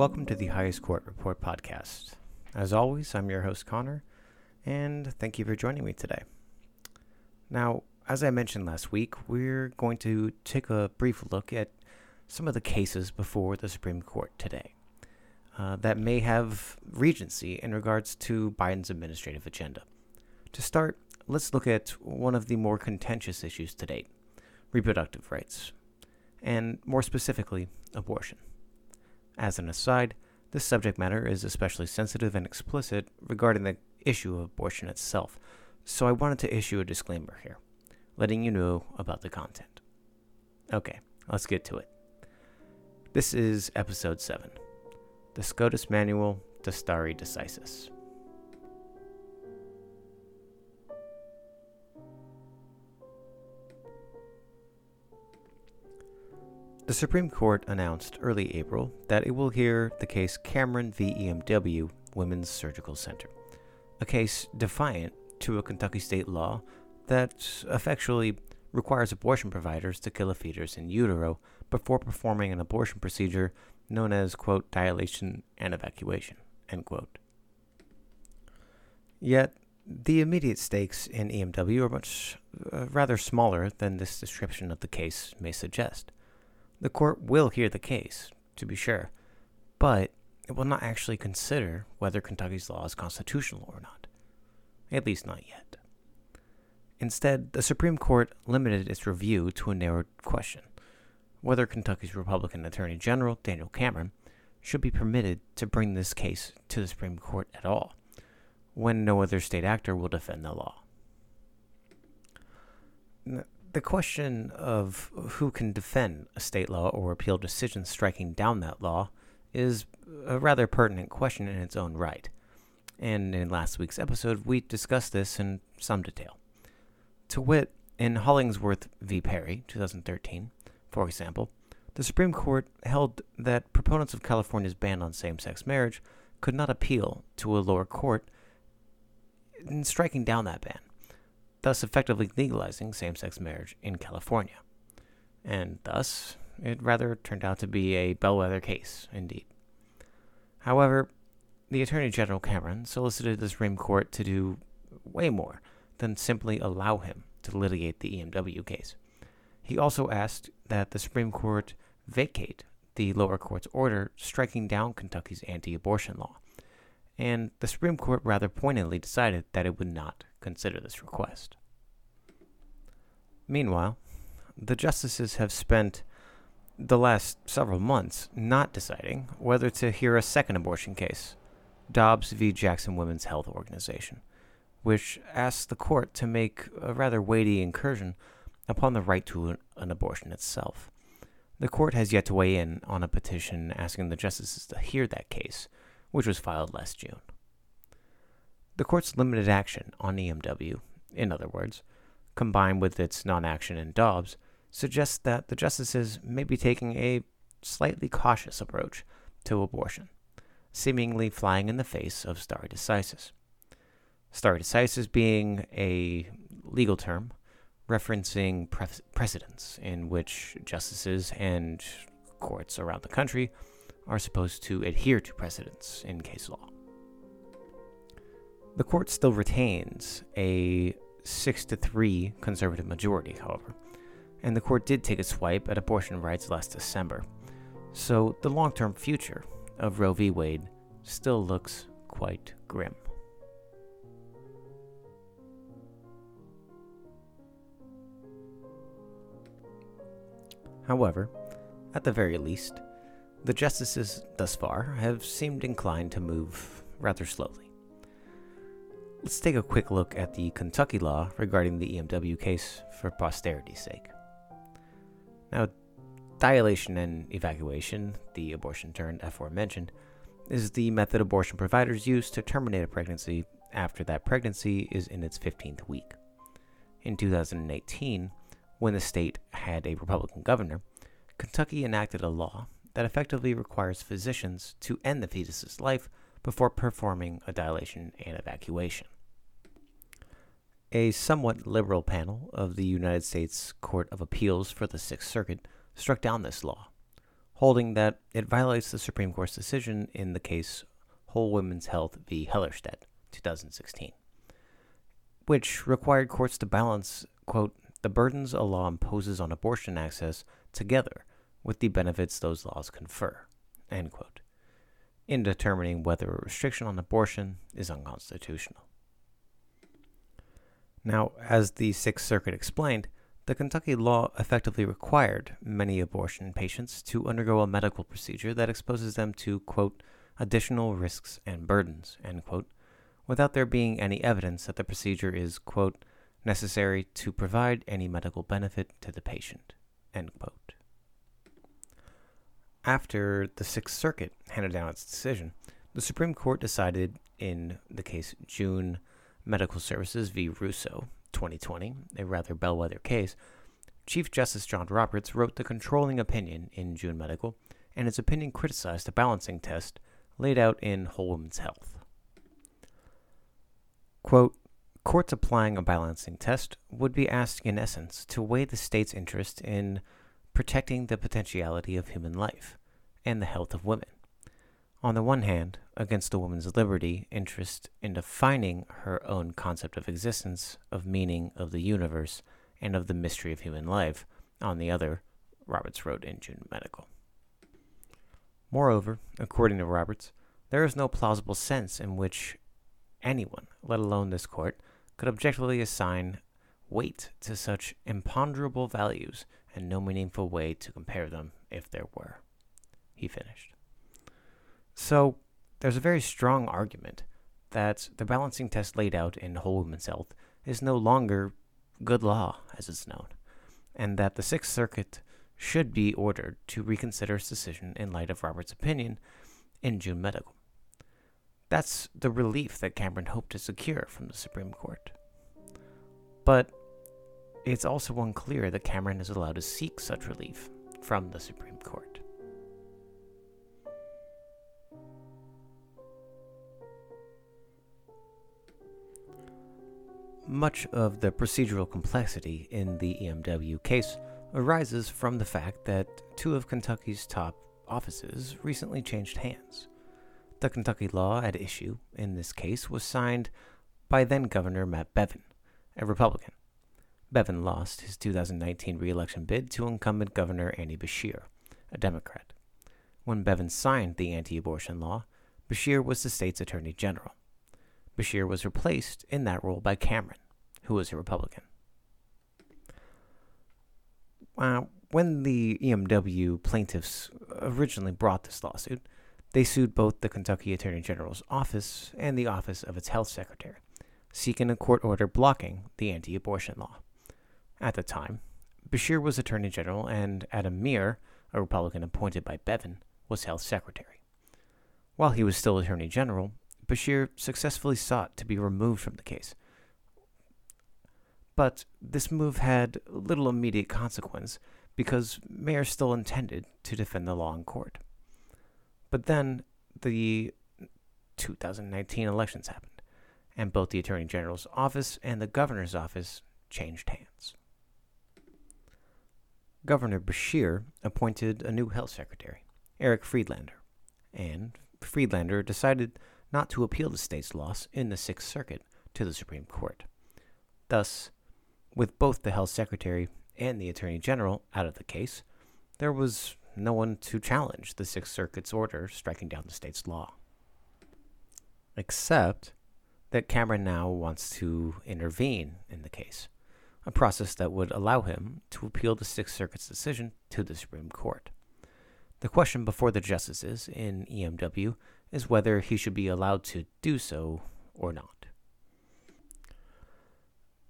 Welcome to the Highest Court Report podcast. As always, I'm your host, Conor, and thank you for joining me today. Now, as I mentioned last week, we're going to take a brief look at some of the cases before the Supreme Court today uh, that may have regency in regards to Biden's administrative agenda. To start, let's look at one of the more contentious issues to date reproductive rights, and more specifically, abortion. As an aside, this subject matter is especially sensitive and explicit regarding the issue of abortion itself, so I wanted to issue a disclaimer here, letting you know about the content. Okay, let's get to it. This is episode 7 The SCOTUS Manual to Stare Decisis. The Supreme Court announced early April that it will hear the case Cameron v. EMW Women's Surgical Center, a case defiant to a Kentucky state law that effectually requires abortion providers to kill a fetus in utero before performing an abortion procedure known as, quote, dilation and evacuation, end quote. Yet, the immediate stakes in EMW are much uh, rather smaller than this description of the case may suggest. The court will hear the case, to be sure, but it will not actually consider whether Kentucky's law is constitutional or not. At least not yet. Instead, the Supreme Court limited its review to a narrow question whether Kentucky's Republican Attorney General, Daniel Cameron, should be permitted to bring this case to the Supreme Court at all, when no other state actor will defend the law the question of who can defend a state law or appeal decisions striking down that law is a rather pertinent question in its own right. And in last week's episode, we discussed this in some detail. To wit, in Hollingsworth v. Perry, 2013, for example, the Supreme Court held that proponents of California's ban on same sex marriage could not appeal to a lower court in striking down that ban thus effectively legalizing same sex marriage in California. And thus, it rather turned out to be a bellwether case, indeed. However, the Attorney General Cameron solicited the Supreme Court to do way more than simply allow him to litigate the EMW case. He also asked that the Supreme Court vacate the lower court's order striking down Kentucky's anti abortion law, and the Supreme Court rather pointedly decided that it would not consider this request. Meanwhile, the justices have spent the last several months not deciding whether to hear a second abortion case, Dobbs v. Jackson Women's Health Organization, which asks the court to make a rather weighty incursion upon the right to an abortion itself. The court has yet to weigh in on a petition asking the justices to hear that case, which was filed last June. The court's limited action on EMW, in other words, combined with its non action in Dobbs, suggests that the justices may be taking a slightly cautious approach to abortion, seemingly flying in the face of stare decisis. Stare decisis being a legal term referencing pre- precedents in which justices and courts around the country are supposed to adhere to precedents in case law. The court still retains a 6 to 3 conservative majority, however, and the court did take a swipe at abortion rights last December. So the long term future of Roe v. Wade still looks quite grim. However, at the very least, the justices thus far have seemed inclined to move rather slowly. Let's take a quick look at the Kentucky law regarding the EMW case for posterity's sake. Now, dilation and evacuation, the abortion term aforementioned, is the method abortion providers use to terminate a pregnancy after that pregnancy is in its 15th week. In 2018, when the state had a Republican governor, Kentucky enacted a law that effectively requires physicians to end the fetus's life before performing a dilation and evacuation. A somewhat liberal panel of the United States Court of Appeals for the Sixth Circuit struck down this law, holding that it violates the Supreme Court's decision in the case Whole Women's Health v. Hellerstedt, 2016, which required courts to balance, quote, the burdens a law imposes on abortion access together with the benefits those laws confer, in determining whether a restriction on abortion is unconstitutional. Now, as the Sixth Circuit explained, the Kentucky law effectively required many abortion patients to undergo a medical procedure that exposes them to, quote, additional risks and burdens, end quote, without there being any evidence that the procedure is, quote, necessary to provide any medical benefit to the patient, end quote. After the Sixth Circuit handed down its decision, the Supreme Court decided in the case June Medical Services v. Russo, 2020, a rather bellwether case, Chief Justice John Roberts wrote the controlling opinion in June Medical, and his opinion criticized the balancing test laid out in Whole Woman's Health. Quote, Courts applying a balancing test would be asked, in essence, to weigh the state's interest in protecting the potentiality of human life and the health of women on the one hand, against a woman's liberty, interest in defining her own concept of existence, of meaning of the universe, and of the mystery of human life, on the other, Roberts wrote in June Medical. Moreover, according to Roberts, there is no plausible sense in which anyone, let alone this court, could objectively assign weight to such imponderable values and no meaningful way to compare them if there were. He finished. So there's a very strong argument that the balancing test laid out in Whole Woman's Health is no longer good law, as it's known, and that the Sixth Circuit should be ordered to reconsider its decision in light of Robert's opinion in June Medical. That's the relief that Cameron hoped to secure from the Supreme Court. But it's also unclear that Cameron is allowed to seek such relief from the Supreme Court. Much of the procedural complexity in the EMW case arises from the fact that two of Kentucky's top offices recently changed hands. The Kentucky law at issue in this case was signed by then Governor Matt Bevin, a Republican. Bevin lost his 2019 reelection bid to incumbent Governor Andy Beshear, a Democrat. When Bevin signed the anti abortion law, Beshear was the state's attorney general. Beshear was replaced in that role by Cameron, who was a Republican. Uh, when the EMW plaintiffs originally brought this lawsuit, they sued both the Kentucky Attorney General's office and the office of its health secretary, seeking a court order blocking the anti abortion law. At the time, Beshear was Attorney General and Adam Meier, a Republican appointed by Bevin, was health secretary. While he was still Attorney General, Beshear successfully sought to be removed from the case. But this move had little immediate consequence because Meier still intended to defend the law in court. But then the 2019 elections happened, and both the Attorney General's office and the Governor's office changed hands. Governor Beshear appointed a new health secretary, Eric Friedlander, and Friedlander decided not to appeal the state's loss in the Sixth Circuit to the Supreme Court. Thus, with both the health secretary and the attorney general out of the case, there was no one to challenge the Sixth Circuit's order striking down the state's law. Except that Cameron now wants to intervene in the case, a process that would allow him to appeal the Sixth Circuit's decision to the Supreme Court. The question before the justices in EMW is whether he should be allowed to do so or not.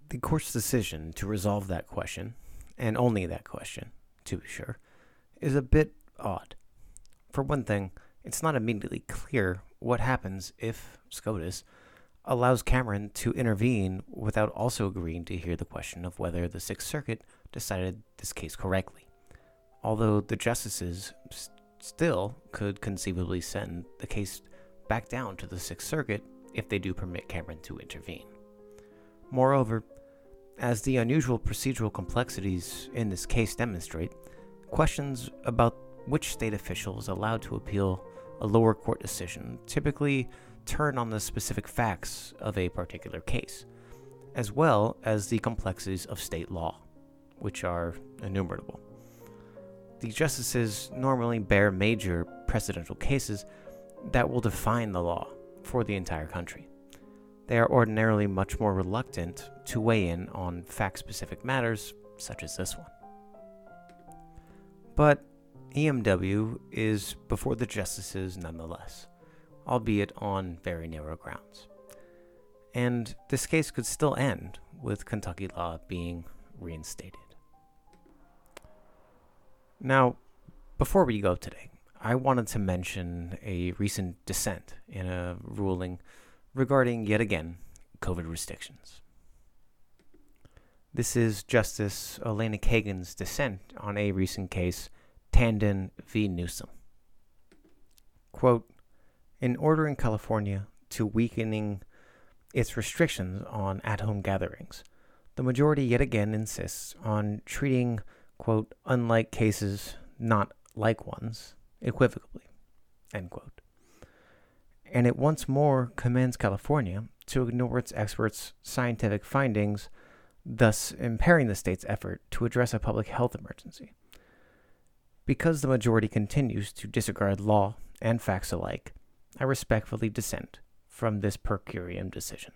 The court's decision to resolve that question, and only that question, to be sure, is a bit odd. For one thing, it's not immediately clear what happens if SCOTUS allows Cameron to intervene without also agreeing to hear the question of whether the Sixth Circuit decided this case correctly. Although the justices still could conceivably send the case back down to the Sixth Circuit if they do permit Cameron to intervene. Moreover, as the unusual procedural complexities in this case demonstrate, questions about which state official is allowed to appeal a lower court decision typically turn on the specific facts of a particular case, as well as the complexities of state law, which are innumerable. The justices normally bear major precedential cases that will define the law for the entire country. They are ordinarily much more reluctant to weigh in on fact specific matters such as this one. But EMW is before the justices nonetheless, albeit on very narrow grounds. And this case could still end with Kentucky law being reinstated. Now, before we go today, I wanted to mention a recent dissent in a ruling regarding, yet again, COVID restrictions. This is Justice Elena Kagan's dissent on a recent case, Tandon v. Newsom. Quote, in ordering California to weakening its restrictions on at home gatherings, the majority yet again insists on treating, quote, unlike cases not like ones equivocally, end quote. And it once more commands California to ignore its experts' scientific findings thus impairing the state's effort to address a public health emergency. Because the majority continues to disregard law and facts alike, I respectfully dissent from this per curiam decision.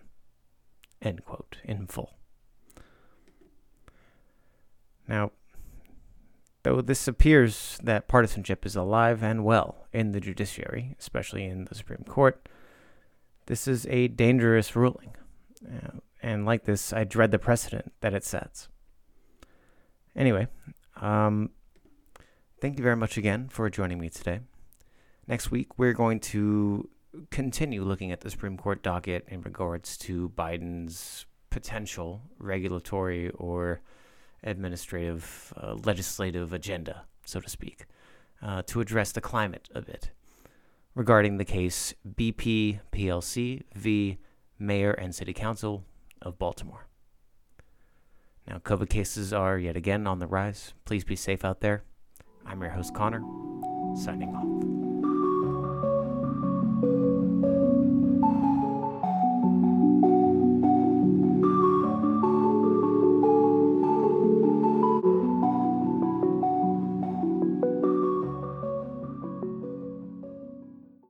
End quote, in full. Now, though this appears that partisanship is alive and well in the judiciary, especially in the Supreme Court, this is a dangerous ruling. Uh, and like this, I dread the precedent that it sets. Anyway, um, thank you very much again for joining me today. Next week, we're going to continue looking at the Supreme Court docket in regards to Biden's potential regulatory or administrative, uh, legislative agenda, so to speak, uh, to address the climate a bit regarding the case BP PLC v. Mayor and City Council of Baltimore. Now, COVID cases are yet again on the rise. Please be safe out there. I'm your host, Conor, signing off.